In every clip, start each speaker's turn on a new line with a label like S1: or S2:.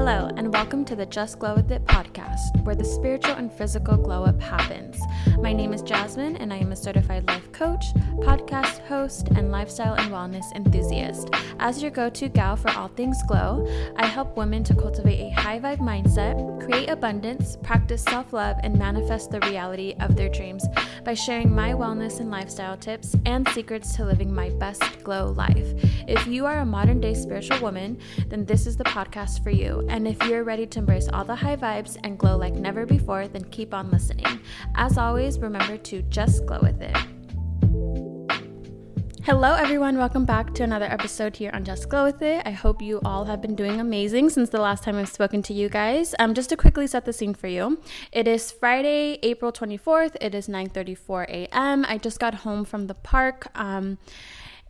S1: Hello, and welcome to the Just Glow With It podcast, where the spiritual and physical glow up happens. My name is Jasmine, and I am a certified life coach, podcast host, and lifestyle and wellness enthusiast. As your go to gal for all things glow, I help women to cultivate a high vibe mindset, create abundance, practice self love, and manifest the reality of their dreams by sharing my wellness and lifestyle tips and secrets to living my best glow life. If you are a modern day spiritual woman, then this is the podcast for you. And if you're ready to embrace all the high vibes and glow like never before, then keep on listening. As always, remember to just glow with it. Hello, everyone. Welcome back to another episode here on Just Glow With It. I hope you all have been doing amazing since the last time I've spoken to you guys. Um, just to quickly set the scene for you, it is Friday, April 24th. It is 9:34 a.m. I just got home from the park. Um,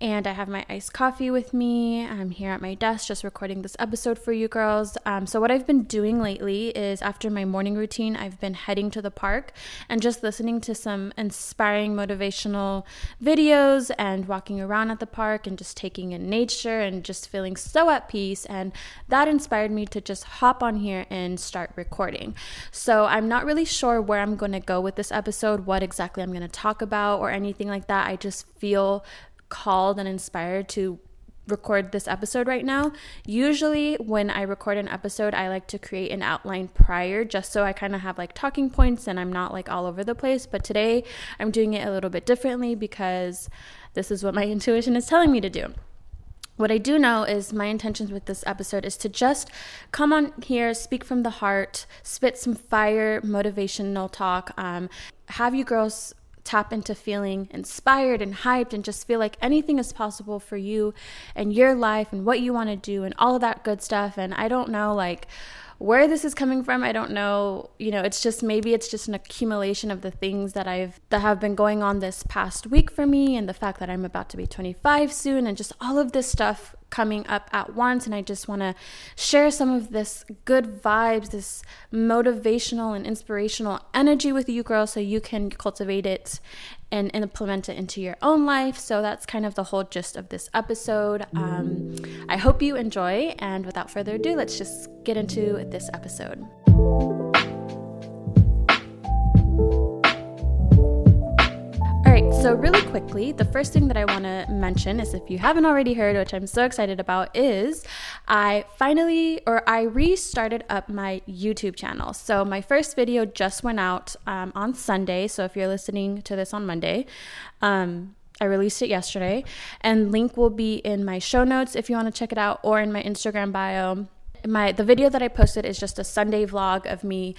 S1: and I have my iced coffee with me. I'm here at my desk just recording this episode for you girls. Um, so, what I've been doing lately is after my morning routine, I've been heading to the park and just listening to some inspiring motivational videos and walking around at the park and just taking in nature and just feeling so at peace. And that inspired me to just hop on here and start recording. So, I'm not really sure where I'm going to go with this episode, what exactly I'm going to talk about, or anything like that. I just feel called and inspired to record this episode right now. Usually, when I record an episode, I like to create an outline prior just so I kind of have like talking points and I'm not like all over the place. But today, I'm doing it a little bit differently because this is what my intuition is telling me to do. What I do know is my intentions with this episode is to just come on here, speak from the heart, spit some fire motivational talk, um, have you girls tap into feeling inspired and hyped and just feel like anything is possible for you and your life and what you want to do and all of that good stuff. And I don't know, like, where this is coming from i don't know you know it's just maybe it's just an accumulation of the things that i've that have been going on this past week for me and the fact that i'm about to be 25 soon and just all of this stuff coming up at once and I just want to share some of this good vibes, this motivational and inspirational energy with you girls so you can cultivate it and implement it into your own life. So that's kind of the whole gist of this episode. Um, I hope you enjoy and without further ado, let's just get into this episode. So, really quickly, the first thing that I want to mention is if you haven't already heard, which I'm so excited about, is I finally or I restarted up my YouTube channel. So, my first video just went out um, on Sunday. So, if you're listening to this on Monday, um, I released it yesterday, and link will be in my show notes if you want to check it out, or in my Instagram bio. My the video that I posted is just a Sunday vlog of me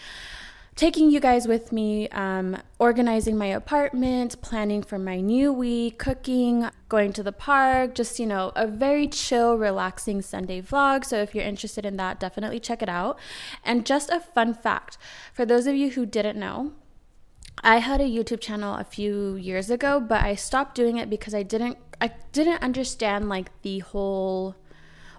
S1: taking you guys with me, um, organizing my apartment, planning for my new week, cooking, going to the park, just, you know, a very chill, relaxing Sunday vlog. So if you're interested in that, definitely check it out. And just a fun fact for those of you who didn't know, I had a YouTube channel a few years ago, but I stopped doing it because I didn't I didn't understand like the whole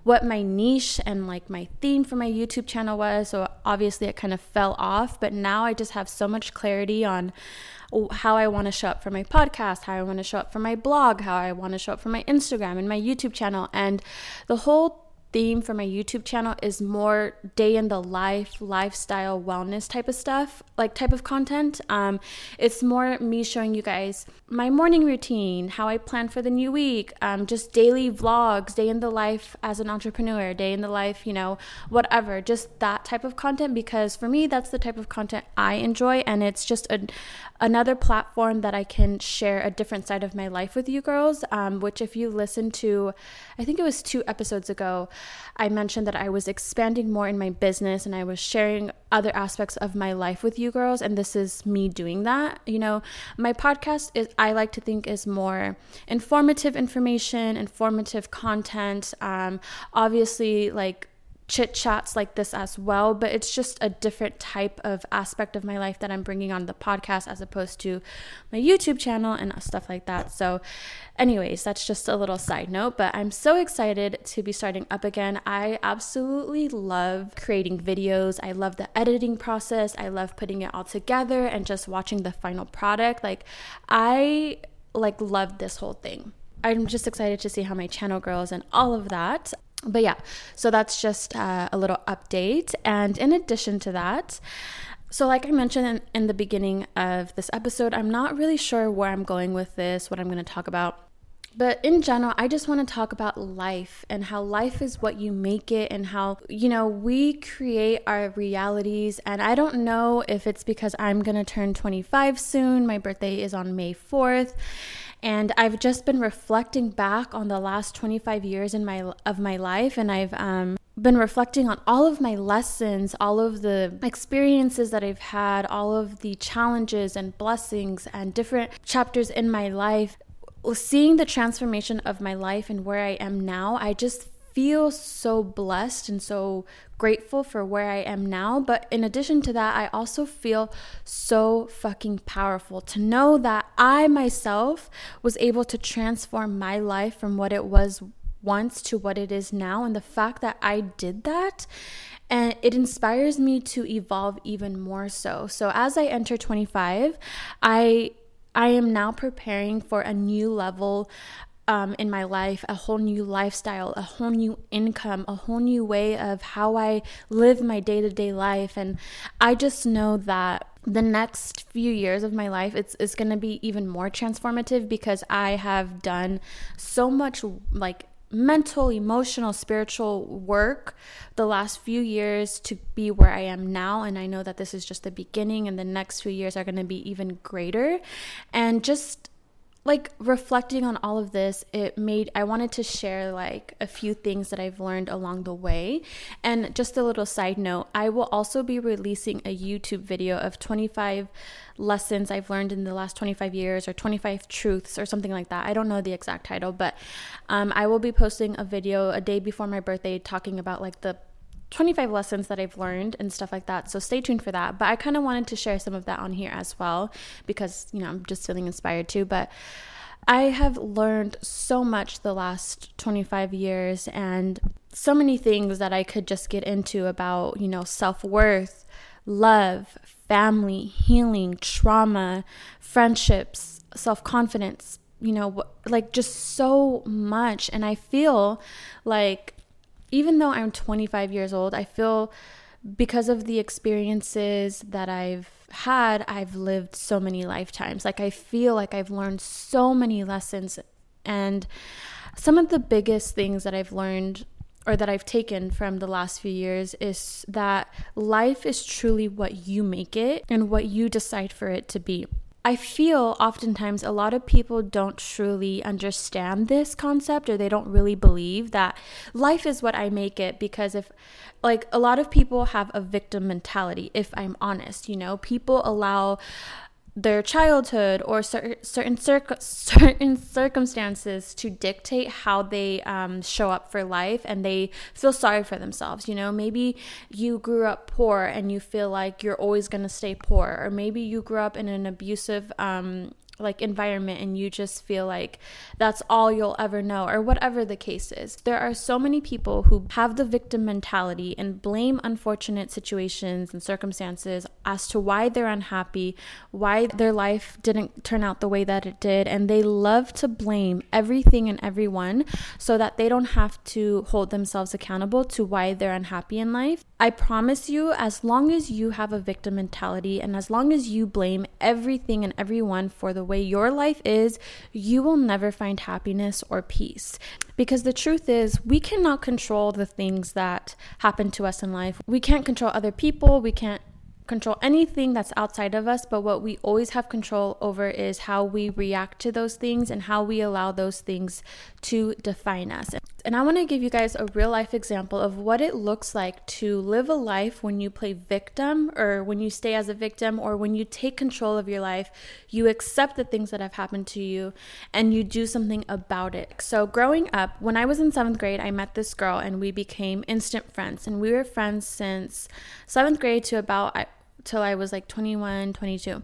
S1: what my niche and like my theme for my YouTube channel was. So obviously it kind of fell off, but now I just have so much clarity on how I want to show up for my podcast, how I want to show up for my blog, how I want to show up for my Instagram and my YouTube channel. And the whole theme for my YouTube channel is more day in the life, lifestyle, wellness type of stuff, like type of content. Um, it's more me showing you guys my morning routine, how I plan for the new week, um, just daily vlogs, day in the life as an entrepreneur, day in the life, you know, whatever, just that type of content. Because for me, that's the type of content I enjoy, and it's just a, another platform that I can share a different side of my life with you girls. Um, which, if you listen to, I think it was two episodes ago, I mentioned that I was expanding more in my business and I was sharing other aspects of my life with you girls. And this is me doing that. You know, my podcast is, I like to think, is more informative information, informative content. Um, obviously, like chit chats like this as well, but it's just a different type of aspect of my life that I'm bringing on the podcast as opposed to my YouTube channel and stuff like that. So, anyways, that's just a little side note, but I'm so excited to be starting up again. I absolutely love creating videos. I love the editing process. I love putting it all together and just watching the final product. Like, I like love this whole thing. I'm just excited to see how my channel grows and all of that but yeah, so that's just uh, a little update. And in addition to that, so, like I mentioned in, in, the beginning of this episode, I'm not really sure where I'm going with this, what I'm going to talk about. But in general, I just want to talk about life and how life is what you make it, and how, you know, we create our realities. And I don't know if it's because I'm going to turn 25 soon. My birthday is on May 4th. And I've just been reflecting back on the last 25 years in my of my life and I've um been reflecting on all of my lessons, all of the experiences that I've had, all of the challenges and blessings and different chapters in my life. Seeing the transformation of my life and where I am now, I just feel so blessed and so grateful for where I am now. But in addition to that, I also feel so fucking powerful to know that I myself was able to transform my life from what it was once to what it is now. And the fact that I did that and it inspires me to evolve even more so. So as I enter 25, I I am now preparing for a new level um, in my life, a whole new lifestyle, a whole new income, a whole new way of how I live my day to day life. And I just know that the next few years of my life it's, it's going to be even more transformative because I have done so much like mental, emotional, spiritual work the last few years to be where I am now. And I know that this is just the beginning, and the next few years are going to be even greater. And just like reflecting on all of this, it made I wanted to share like a few things that I've learned along the way. And just a little side note, I will also be releasing a YouTube video of 25 lessons I've learned in the last 25 years or 25 truths or something like that. I don't know the exact title, but um, I will be posting a video a day before my birthday talking about like the 25 lessons that I've learned and stuff like that. So stay tuned for that. But I kind of wanted to share some of that on here as well because, you know, I'm just feeling inspired too. But I have learned so much the last 25 years and so many things that I could just get into about, you know, self worth, love, family, healing, trauma, friendships, self confidence, you know, like just so much. And I feel like even though I'm 25 years old, I feel because of the experiences that I've had, I've lived so many lifetimes. Like, I feel like I've learned so many lessons. And some of the biggest things that I've learned or that I've taken from the last few years is that life is truly what you make it and what you decide for it to be. I feel oftentimes a lot of people don't truly understand this concept or they don't really believe that life is what I make it because if like a lot of people have a victim mentality if I'm honest, you know, people allow their childhood or cer- certain circ- certain circumstances to dictate how they um, show up for life and they feel sorry for themselves you know? Maybe you grew up poor and you feel like you're always going to stay poor or maybe you grew up in an abusive um, like environment and you just feel like that's all you'll ever know or whatever the case is. There are so many people who have the victim mentality and blame unfortunate situations and circumstances as to why they're unhappy, why their life didn't turn out the way that it did and they love to blame everything and everyone so that they don't have to hold themselves accountable to why they're unhappy in life. I promise you as long as you have a victim mentality and as long as you blame everything and everyone for the way your life is, you will never find happiness or peace. Because the truth is, we cannot control the things that happen to us in life. We can't control other people, we can't control anything that's outside of us, but what we always have control over is how we react to those things and how we allow those things to define us. And I want to give you guys a real life example of what it looks like to live a life when you play victim or when you stay as a victim or when you take control of your life, you accept the things that have happened to you and you do something about it. So, growing up, when I was in seventh grade, I met this girl and we became instant friends. And we were friends since seventh grade to about till I was like 21, 22.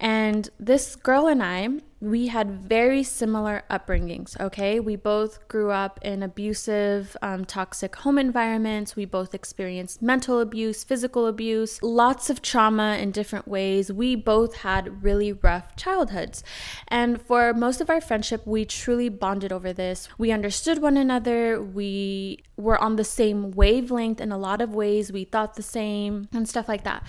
S1: And this girl and I, we had very similar upbringings, okay? We both grew up in abusive, um, toxic home environments. We both experienced mental abuse, physical abuse, lots of trauma in different ways. We both had really rough childhoods. And for most of our friendship, we truly bonded over this. We understood one another. We were on the same wavelength in a lot of ways. We thought the same and stuff like that.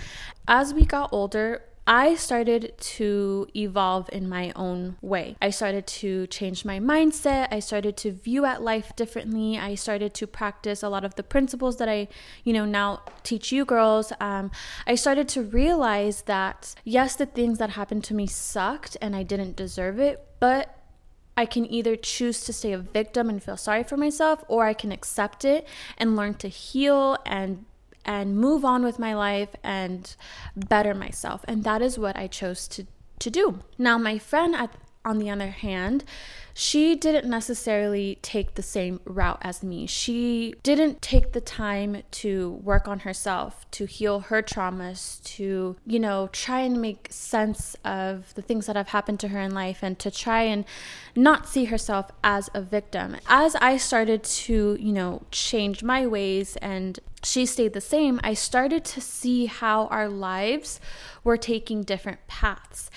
S1: As we got older, I started to evolve in my own way. I started to change my mindset. I started to view at life differently. I started to practice a lot of the principles that I, you know, now teach you girls. Um, I started to realize that yes, the things that happened to me sucked and I didn't deserve it, but I can either choose to stay a victim and feel sorry for myself, or I can accept it and learn to heal and and move on with my life and better myself. And that is what I chose to to do. Now, my friend at on the other hand, she didn't necessarily take the same route as me. She didn't take the time to work on herself, to heal her traumas, to, you know, try and make sense of the things that have happened to her in life and to try and not see herself as a victim. As I started to, you know, change my ways and she stayed the same, I started to see how our lives were taking different paths.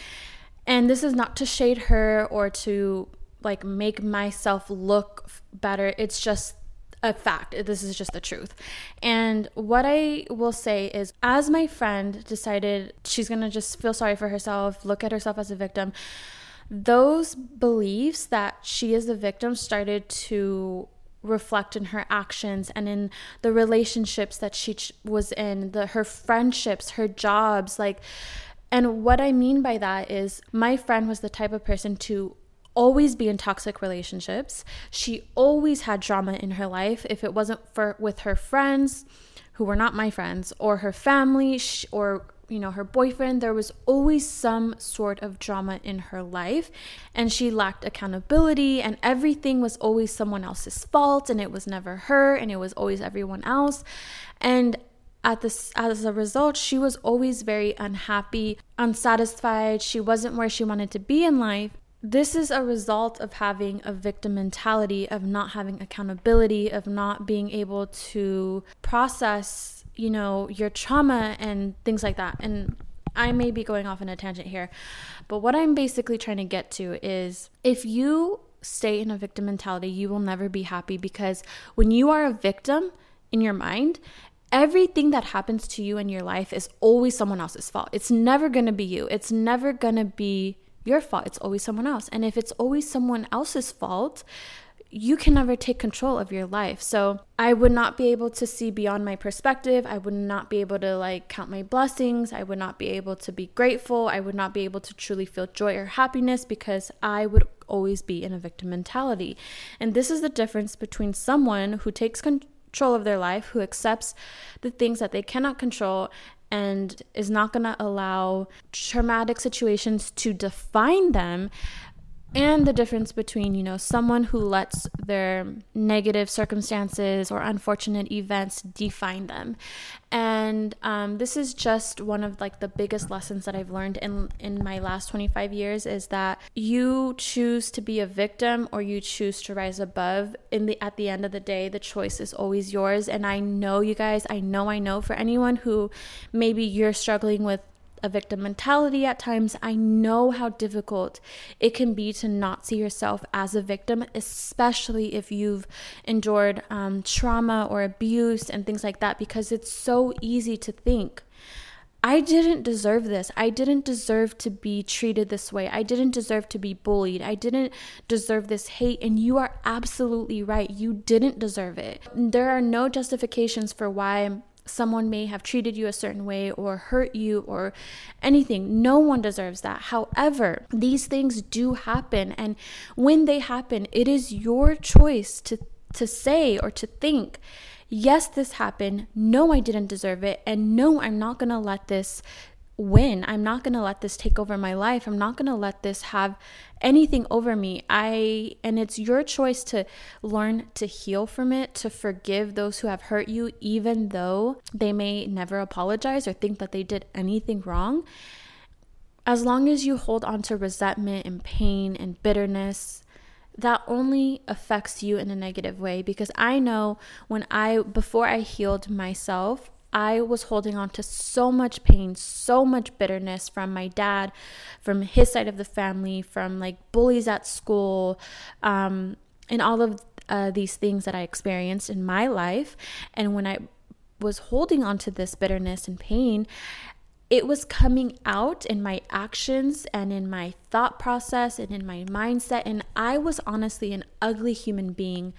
S1: And this is not to shade her or to like make myself look better. It's just a fact. This is just the truth. And what I will say is, as my friend decided she's going to just feel sorry for herself, look at herself as a victim, those beliefs that she is the victim started to reflect in her actions and in the relationships that she was in the her friendships her jobs like and what I mean by that is my friend was the type of person to always be in toxic relationships. She always had drama in her life. If it wasn't for with her friends, who were not my friends, or her family, or you know, her boyfriend, there was always some sort of drama in her life. And she lacked accountability, and everything was always someone else's fault, and it was never her, and it was always everyone else. And at this as a result she was always very unhappy unsatisfied. She wasn't where she wanted to be in life. This is a result of having a victim mentality of not having accountability of not being able to process you know your trauma and things like that. And I may be going off on a tangent here, but what I'm basically trying to get to is if you stay in a victim mentality, you will never be happy because when you are a victim in your mind, everything that happens to you in your life is always someone else's fault. It's never going to be you. It's never going to be your fault. It's always someone else. And if it's always someone else's fault, you can never take control of your life. So I would not be able to see beyond my perspective. I would not be able to like count my blessings. I would not be able to be grateful. I would not be able to truly feel joy or happiness because I would always be in a victim mentality. And this is the difference between someone who takes control control of their life, who accepts the things that they cannot control and is not going to allow traumatic situations to define them and the difference between, you know, someone who lets their negative circumstances or unfortunate events define them. And um, this is just one of like the biggest lessons that I've learned in in my last 25 years is that you choose to be a victim or you choose to rise above. In the at the end of the day, the choice is always yours. And I know you guys, I know, I know for anyone who maybe you're struggling with a victim mentality at times, I know how difficult it can be to not see yourself as a victim, especially if you've endured um, trauma or abuse and things like that, because it's so easy to think. I didn't deserve this. I didn't deserve to be treated this way. I didn't deserve to be bullied. I didn't deserve this hate. And you are absolutely right. You didn't deserve it. There are no justifications for why someone may have treated you a certain way or hurt you or anything. No one deserves that. However, these things do happen and when they happen, it is your choice to to say or to think yes, this happened. No, I didn't deserve it. And no, I'm not going to let this win. I'm not going to let this take over my life. I'm not going to let this have anything over me. I and it's your choice to learn to heal from it, to forgive those who have hurt you even though they may never apologize or think that they did anything wrong. As long as you hold on to resentment and pain and bitterness, that only affects you in a negative way because I know when I before I healed myself, I was holding on to so much pain, so much bitterness from my dad, from his side of the family, from like bullies at school, um, and all of uh, these things that I experienced in my life. And when I was holding on to this bitterness and pain, it was coming out in my actions and in my thought process and in my mindset. And I was honestly an ugly human being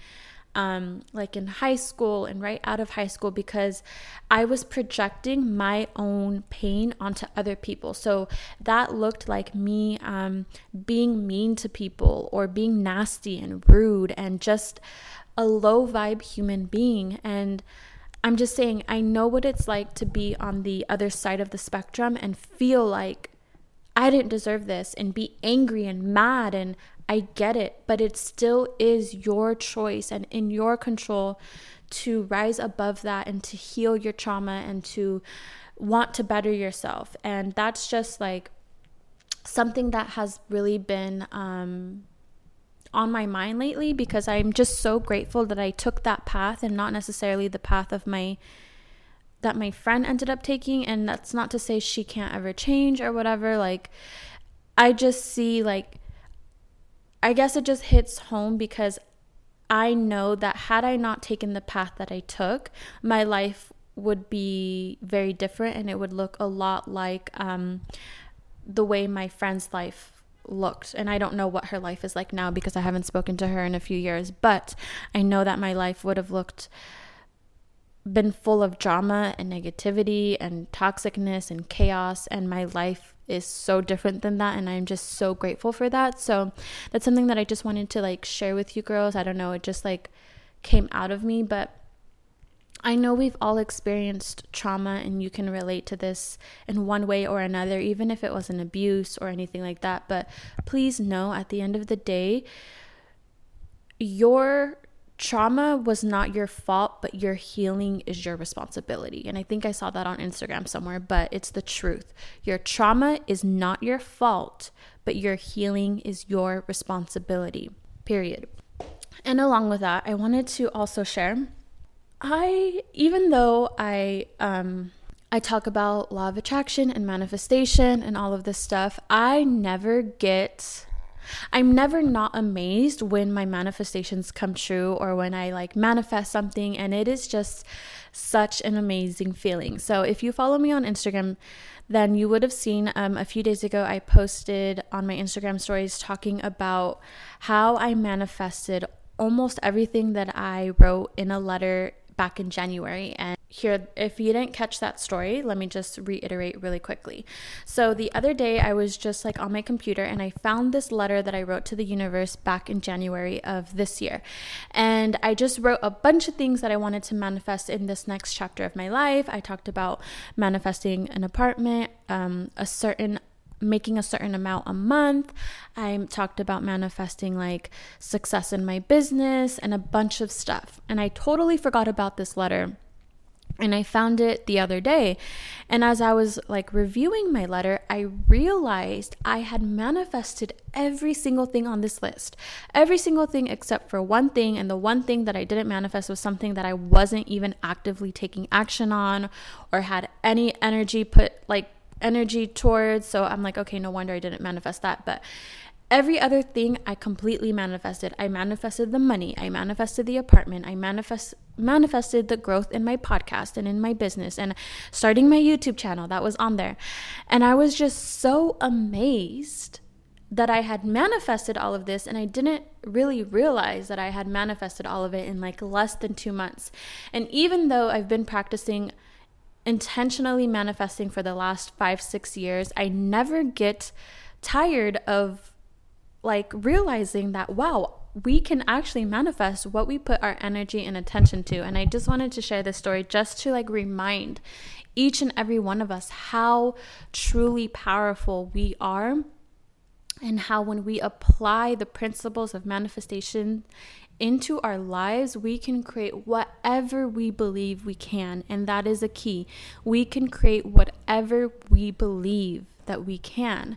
S1: um, like in high school and right out of high school because I was projecting my own pain onto other people. So that looked like me um, being mean to people or being nasty and rude and just a low vibe human being. And I'm just saying, I know what it's like to be on the other side of the spectrum and feel like I didn't deserve this and be angry and mad and I get it, but it still is your choice and in your control to rise above that and to heal your trauma and to want to better yourself. And that's just like something that has really been um, on my mind lately because I'm just so grateful that I took that path and not necessarily the path of my that my friend ended up taking and that's not to say she can't ever change or whatever like I just see like I guess it just hits home because I know that had I not taken the path that I took, my life would be very different and it would look a lot like um, the way my friend's life looked. And I don't know what her life is like now because I haven't spoken to her in a few years, but I know that my life would have looked been full of drama and negativity and toxicness and chaos and my life is so different than that and I'm just so grateful for that. So that's something that I just wanted to like share with you girls. I don't know, it just like came out of me, but I know we've all experienced trauma and you can relate to this in one way or another, even if it was an abuse or anything like that. But please know at the end of the day, your trauma was not your fault, but your healing is your responsibility. And I think I saw that on Instagram somewhere, but it's the truth. Your trauma is not your fault, but your healing is your responsibility. Period. And along with that, I wanted to also share I even though I um I talk about law of attraction and manifestation and all of this stuff, I never get I'm never not amazed when my manifestations come true or when I like manifest something and it is just such an amazing feeling. So if you follow me on Instagram, then you would have seen um, a few days ago I posted on my Instagram stories talking about how I manifested almost everything that I wrote in a letter back in January. And here, if you didn't catch that story, let me just reiterate really quickly. So, the other day, I was just like on my computer and I found this letter that I wrote to the universe back in January of this year. And I just wrote a bunch of things that I wanted to manifest in this next chapter of my life. I talked about manifesting an apartment, um, a certain making a certain amount a month. I talked about manifesting like success in my business and a bunch of stuff. And I totally forgot about this letter. And I found it the other day. And as I was like reviewing my letter, I realized I had manifested every single thing on this list. Every single thing except for one thing. And the one thing that I didn't manifest was something that I wasn't even actively taking action on or had any energy put like energy towards. So I'm like, okay, no wonder I didn't manifest that. But every other thing I completely manifested. I manifested the money, I manifested the apartment, I manifest manifested the growth in my podcast and in my business and starting my YouTube channel that was on there. And I was just so amazed that I had manifested all of this and I didn't really realize that I had manifested all of it in like less than 2 months. And even though I've been practicing intentionally manifesting for the last five, six years, I never get tired of like realizing that, wow, we can actually manifest what we put our energy and attention to. And I just wanted to share this story just to like remind each and every one of us how truly powerful we are and how when we apply the principles of manifestation into our lives, we can create whatever we believe we can. And that is a key. We can create whatever we believe that we can.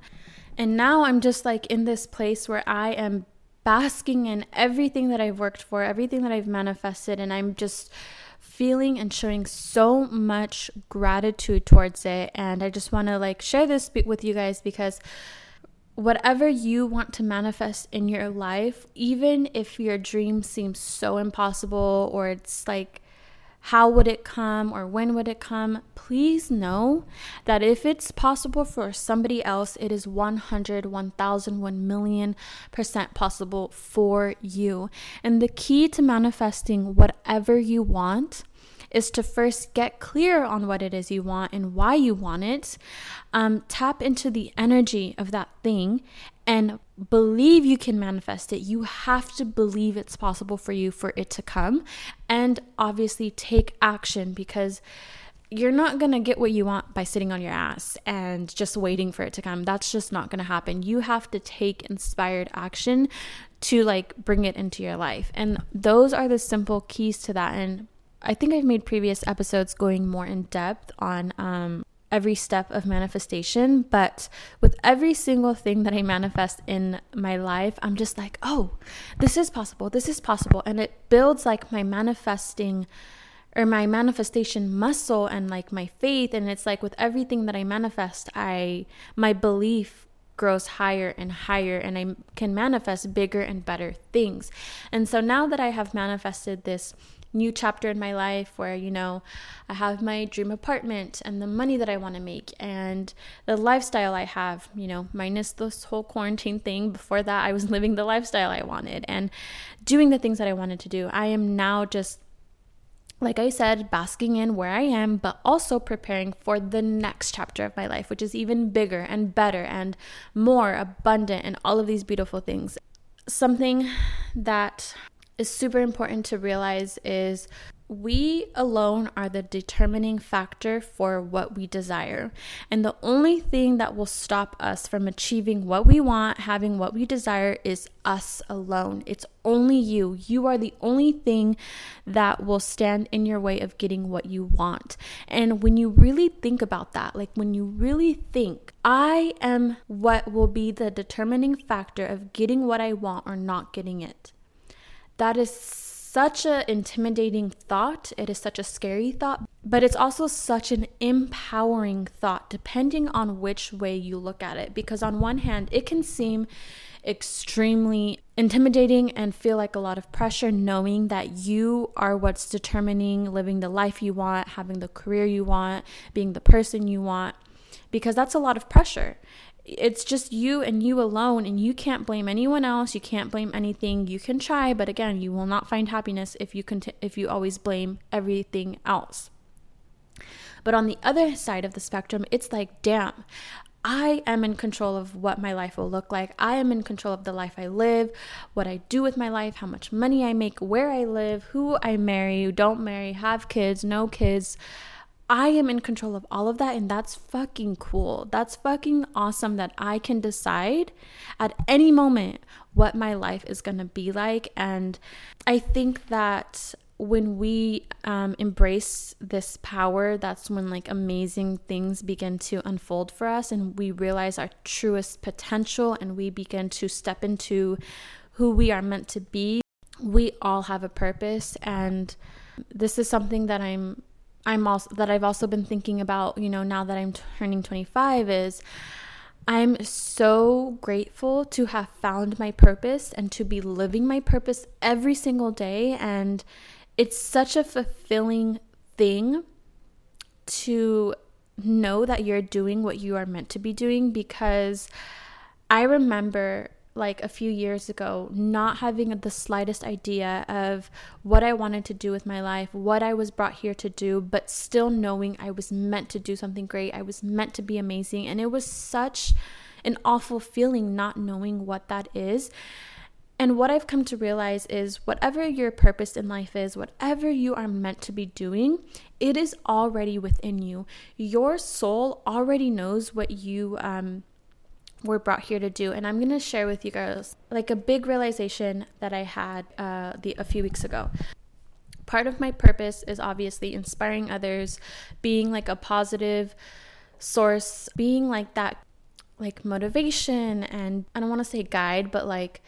S1: And now I'm just like in this place where I am basking in everything that I've worked for, everything that I've manifested, and I'm just feeling and showing so much gratitude towards it. And I just want to like share this with you guys because whatever you want to manifest in your life, even if your dream seems so impossible or it's like, how would it come or when would it come? Please know that if it's possible for somebody else, it is 100, 1000, 1 million percent possible for you. And the key to manifesting whatever you want is to first get clear on what it is you want and why you want it. Um, tap into the energy of that thing and believe you can manifest it. You have to believe it's possible for you for it to come. And obviously, take action because you're not going to get what you want by sitting on your ass and just waiting for it to come. That's just not going to happen. You have to take inspired action to like bring it into your life. And those are the simple keys to that. And I think I've made previous episodes going more in depth on um, every step of manifestation, but with every single thing that I manifest in my life, I'm just like, oh, this is possible, this is possible. And it builds like my manifesting or my manifestation muscle and like my faith. And it's like with everything that I manifest, I, my belief grows higher and higher and I can manifest bigger and better things. And so now that I have manifested this new chapter in my life where, you know, I have my dream apartment and the money that I want to make and the lifestyle I have, you know, minus this whole quarantine thing. Before that, I was living the lifestyle I wanted and doing the things that I wanted to do. I am now just like I said, basking in where I am, but also preparing for the next chapter of my life, which is even bigger and better and more abundant and all of these beautiful things. Something that is super important to realize is we alone are the determining factor for what we desire. And the only thing that will stop us from achieving what we want, having what we desire, is us alone. It's only you. You are the only thing that will stand in your way of getting what you want. And when you really think about that, like when you really think, I am what will be the determining factor of getting what I want or not getting it that is such an intimidating thought. It is such a scary thought, but it's also such an empowering thought, depending on which way you look at it. Because, on one hand, it can seem extremely intimidating and feel like a lot of pressure knowing that you are what's determining living the life you want, having the career you want, being the person you want, because that's a lot of pressure it's just you and you alone and you can't blame anyone else you can't blame anything you can try but again you will not find happiness if you conti- if you always blame everything else but on the other side of the spectrum it's like damn I am in control of what my life will look like. I am in control of the life I live, what I do with my life, how much money I make, where I live, who I marry, don't marry, have kids, no kids. I am in control of all of that, and that's fucking cool. That's fucking awesome that I can decide at any moment what my life is gonna be like. And I think that when we um, embrace this power, that's when like amazing things begin to unfold for us, and we realize our truest potential, and we begin to step into who we are meant to be. We all have a purpose, and this is something that I'm I'm also that I've also been thinking about, you know, now that I'm turning 25 is I'm so grateful to have found my purpose and to be living my purpose every single day. And it's such a fulfilling thing to know that you're doing what you are meant to be doing because I remember like a few years ago, not having the slightest idea of what I wanted to do with my life, what I was brought here to do, but still knowing I was meant to do something great. I was meant to be amazing. And it was such an awful feeling not knowing what that is. And what I've come to realize is whatever your purpose in life is, whatever you are meant to be doing, it is already within you. Your soul already knows what you um, were brought here to do. And I'm going to share with you guys like a big realization that I had uh, the, a few weeks ago. Part of my purpose is obviously inspiring others, being like a positive source, being like that like motivation and I don't want to say guide, but like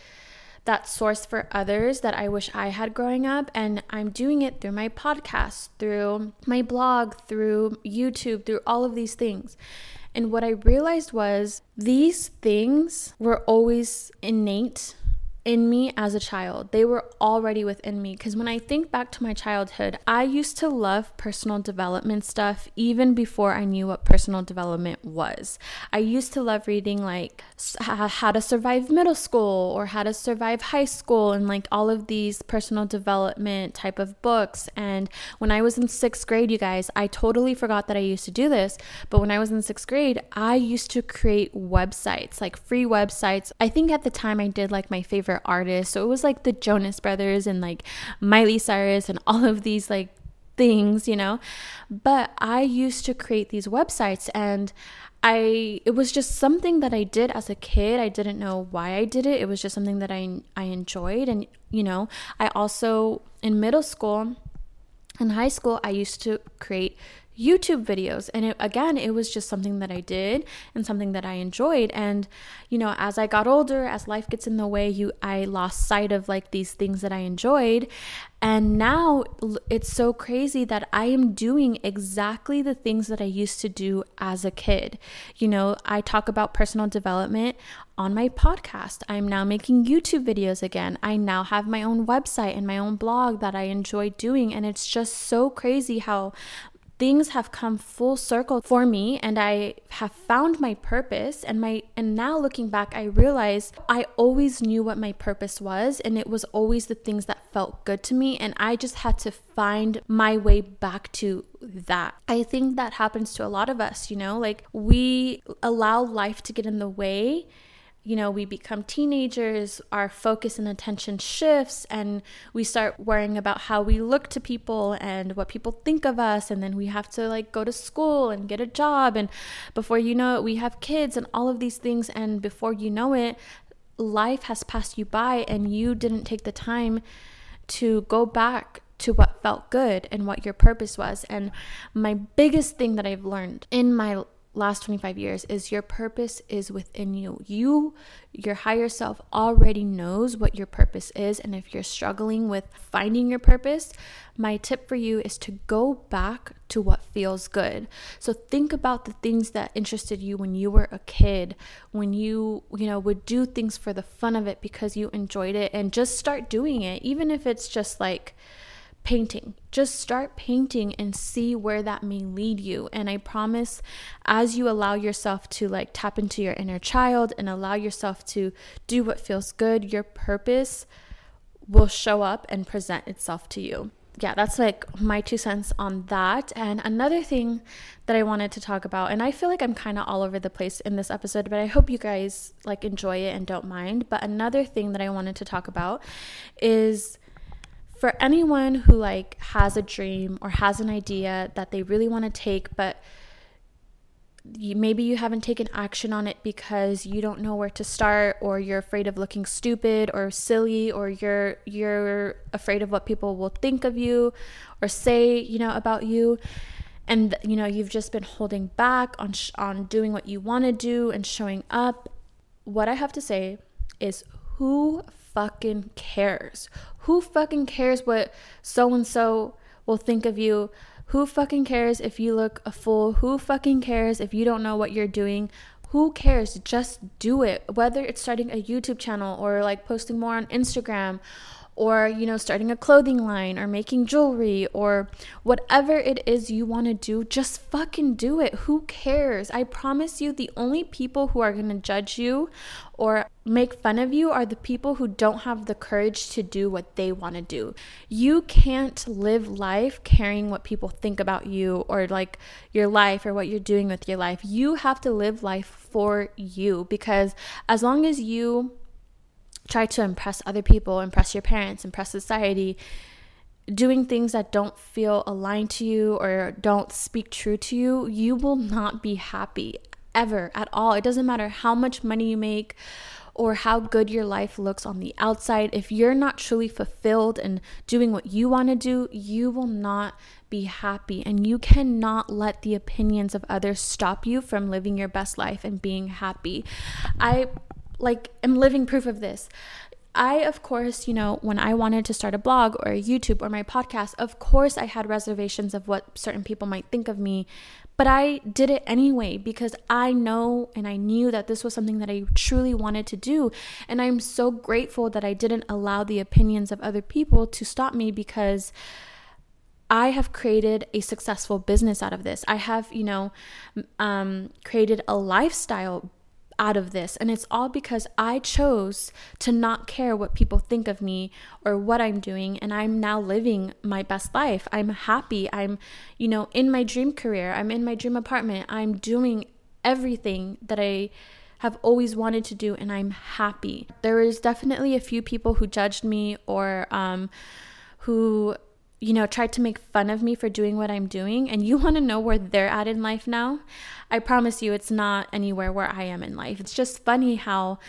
S1: that source for others that I wish I had growing up. And I'm doing it through my podcast, through my blog, through YouTube, through all of these things. And what I realized was these things were always innate in me as a child. They were already within me because when I think back to my childhood, I used to love personal development stuff even before I knew what personal development was. I used to love reading like how to survive middle school or how to survive high school and like all of these personal development type of books. And when I was in sixth grade, you guys, I totally forgot that I used to do this. But when I was in sixth grade, I used to create websites, like free websites. I think at the time I did like my favorite favorite artists. So it was like the Jonas Brothers and like Miley Cyrus and all of these like things, you know. But I used to create these websites and I it was just something that I did as a kid. I didn't know why I did it. It was just something that I I enjoyed and you know, I also in middle school in high school I used to create YouTube videos. And it, again, it was just something that I did and something that I enjoyed. And, you know, as I got older, as life gets in the way, you, I lost sight of like these things that I enjoyed. And now it's so crazy that I am doing exactly the things that I used to do as a kid. You know, I talk about personal development on my podcast. I'm now making YouTube videos again. I now have my own website and my own blog that I enjoy doing. And it's just so crazy how things have come full circle for me and I have found my purpose and my and now looking back I realize I always knew what my purpose was and it was always the things that felt good to me and I just had to find my way back to that. I think that happens to a lot of us, you know, like we allow life to get in the way you know, we become teenagers, our focus and attention shifts, and we start worrying about how we look to people and what people think of us. And then we have to like go to school and get a job. And before you know it, we have kids and all of these things. And before you know it, life has passed you by, and you didn't take the time to go back to what felt good and what your purpose was. And my biggest thing that I've learned in my last 25 years is your purpose is within you. You, your higher self, already knows what your purpose is. And if you're struggling with finding your purpose, my tip for you is to go back to what feels good. So think about the things that interested you when you were a kid, when you, you know, would do things for the fun of it because you enjoyed it and just start doing it, even if it's just like, painting. Just start painting and see where that may lead you. And I promise, as you allow yourself to like tap into your inner child and allow yourself to do what feels good, your purpose will show up and present itself to you. Yeah, that's like my two cents on that. And another thing that I wanted to talk about, and I feel like I'm kind of all over the place in this episode, but I hope you guys like enjoy it and don't mind. But another thing that I wanted to talk about is for anyone who like has a dream or has an idea that they really want to take but you, maybe you haven't taken action on it because you don't know where to start or you're afraid of looking stupid or silly or you're you're afraid of what people will think of you or say you know about you. And you know you've just been holding back on sh- on doing what you want to do and showing up. What i have to say is who fucking cares who fucking cares what so and so will think of you who fucking cares if you look a fool? Who fucking cares if you don't know what you're doing? Who cares? Just do it. Whether it's starting a YouTube channel or like posting more on Instagram or you know starting a clothing line or making jewelry or whatever it is you want to do just fucking do it who cares i promise you the only people who are going to judge you or make fun of you are the people who don't have the courage to do what they want to do. You can't live life caring what people think about you or like your life or what you're doing with your life. You have to live life for you because as long as you try to impress other people, impress your parents, impress society, doing things that don't feel aligned to you or don't speak true to you, you will not be happy ever at all. It doesn't matter how much money you make or how good your life looks on the outside. If you're not truly fulfilled and doing what you want to do, you will not be happy. And you cannot let the opinions of others stop you from living your best life and being happy. I like am living proof of this. I, of course, you know, when I wanted to start a blog or a YouTube or my podcast, of course, I had reservations of what certain people might think of me. But I did it anyway because I know and I knew that this was something that I truly wanted to do. And I'm so grateful that I didn't allow the opinions of other people to stop me because. I have created a successful business out of this. I have, you know, um, created a lifestyle out of this. And it's all because I chose to not care what people think of me or what I'm doing. And I'm now living my best life. I'm happy. I'm, you know, in my dream career. I'm in my dream apartment. I'm doing everything that I have always wanted to do. And I'm happy. There was definitely a few people who judged me or, um, who you know, tried to make fun of me for doing what I'm doing, and you want to know where they're at in life now, I promise you it's not anywhere where I am in life. It's just funny how,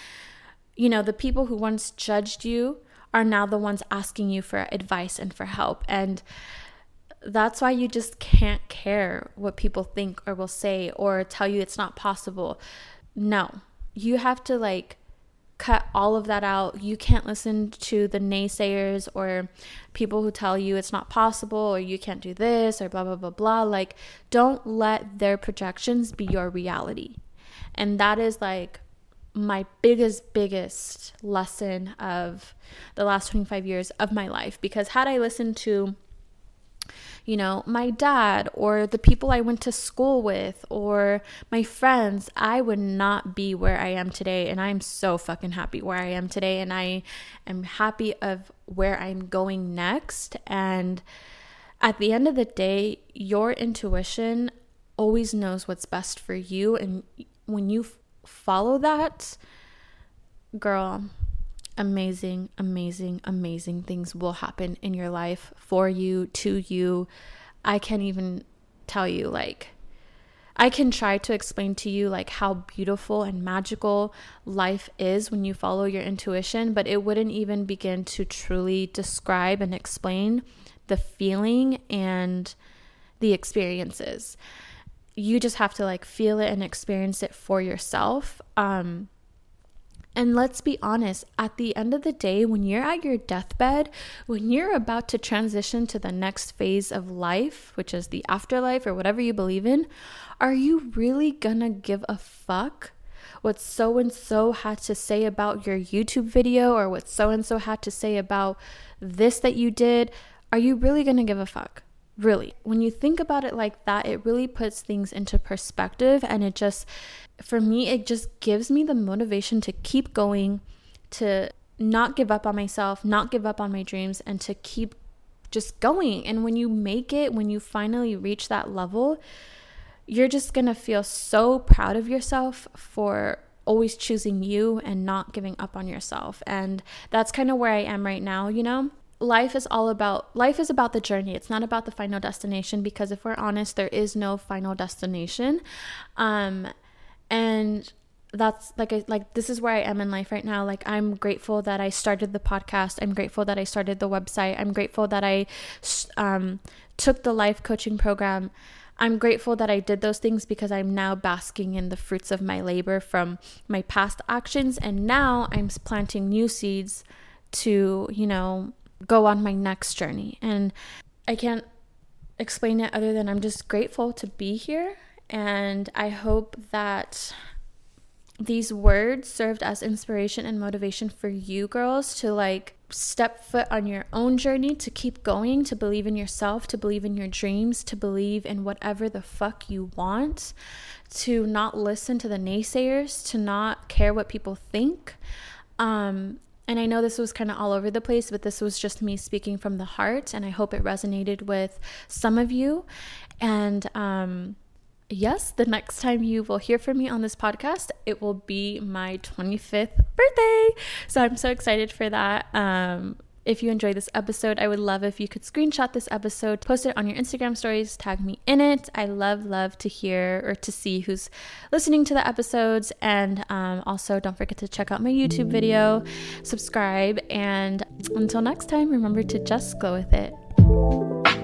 S1: you know, the people who once judged you are now the ones asking you for advice and for help. And that's why you just can't care what people think or will say or tell you it's not possible. No, you have to like cut all of that out. You can't listen to the naysayers or people who tell you it's not possible or you can't do this or blah, blah, blah, blah. Like, don't let their projections be your reality. And that is like my biggest, biggest lesson of the last 25 years of my life. Because had I listened to you know, my dad or the people I went to school with or my friends, I would not be where I am today. And I'm so fucking happy where I am today. And I am happy of where I'm going next. And at the end of the day, your intuition always knows what's best for you. And when you follow that, girl, amazing, amazing, amazing things will happen in your life for you, to you. I can't even tell you, like, I can try to explain to you like how beautiful and magical life is when you follow your intuition, but it wouldn't even begin to truly describe and explain the feeling and the experiences. You just have to like feel it and experience it for yourself. Um and let's be honest, at the end of the day, when you're at your deathbed, when you're about to transition to the next phase of life, which is the afterlife or whatever you believe in, are you really gonna give a fuck what so and so had to say about your YouTube video or what so and so had to say about this that you did? Are you really gonna give a fuck? Really. When you think about it like that, it really puts things into perspective and it just for me, it just gives me the motivation to keep going, to not give up on myself, not give up on my dreams, and to keep just going. And when you make it, when you finally reach that level, you're just gonna feel so proud of yourself for always choosing you and not giving up on yourself. And that's kind of where I am right now, you know? Life is all about life is about the journey it's not about the final destination because if we're honest there is no final destination um and that's like I, like this is where I am in life right now. Like I'm grateful that I started the podcast. I'm grateful that I started the website. I'm grateful that I um, took the life coaching program. I'm grateful that I did those things because I'm now basking in the fruits of my labor from my past actions, and now I'm planting new seeds to you know go on my next journey. And I can't explain it other than I'm just grateful to be here. And I hope that these words served as inspiration and motivation for you girls to like step foot on your own journey, to keep going, to believe in yourself, to believe in your dreams, to believe in whatever the fuck you want, to not listen to the naysayers, to not care what people think. Um, and I know this was kind of all over the place, but this was just me speaking from the heart. And I hope it resonated with some of you. And um, yes, the next time you will hear from me on this podcast, it will be my 25th birthday. So I'm so excited for that. Um, if you enjoyed this episode, I would love if you could screenshot this episode, post it on your Instagram stories, tag me in it. I love, love to hear or to see who's listening to the episodes. And um, also, don't forget to check out my YouTube video, subscribe, and until next time, remember to just go with it.